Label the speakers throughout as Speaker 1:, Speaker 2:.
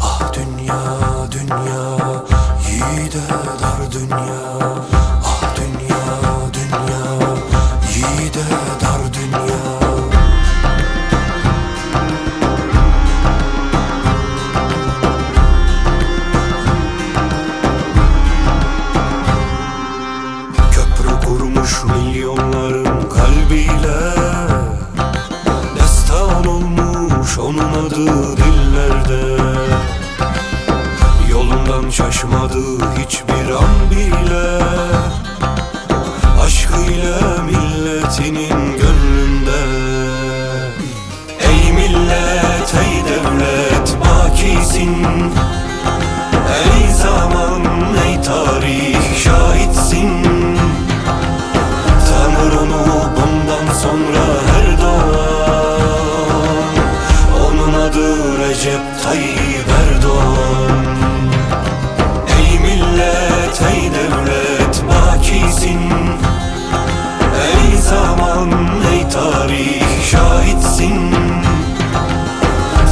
Speaker 1: Ah dünya dünya yiğide dar dünya. Ah dünya dünya yiğide dar dünya. Milyonların kalbiyle onun adı dillerde. Yolundan şaşmadı hiçbir an bile. Aşkıyla milletinin gönlünde. Ey millet ey devlet bakisin Tayyip Erdoğan. Ey millet ey devlet bakisin Ey zaman ey tarih şahitsin.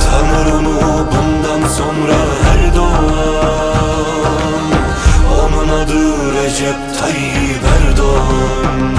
Speaker 1: Tanır onu bundan sonra her doğan Onun adı Recep Tayyip Erdoğan Erdoğan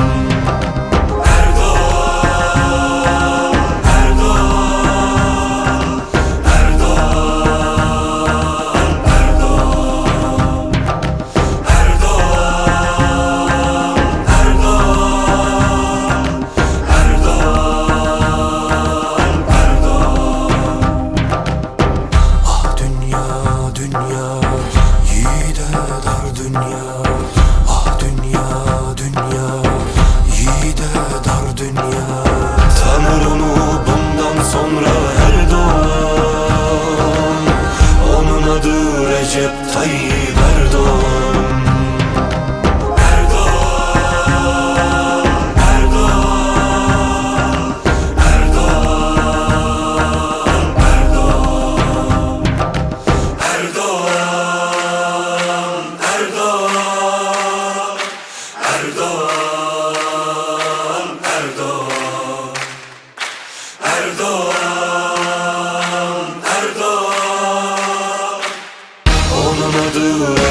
Speaker 1: Tayyip Erdoğan Erdoğan Erdoğan Erdoğan Erdoğan Erdoğan Erdoğan Erdoğan Erdoğan Erdoğan the.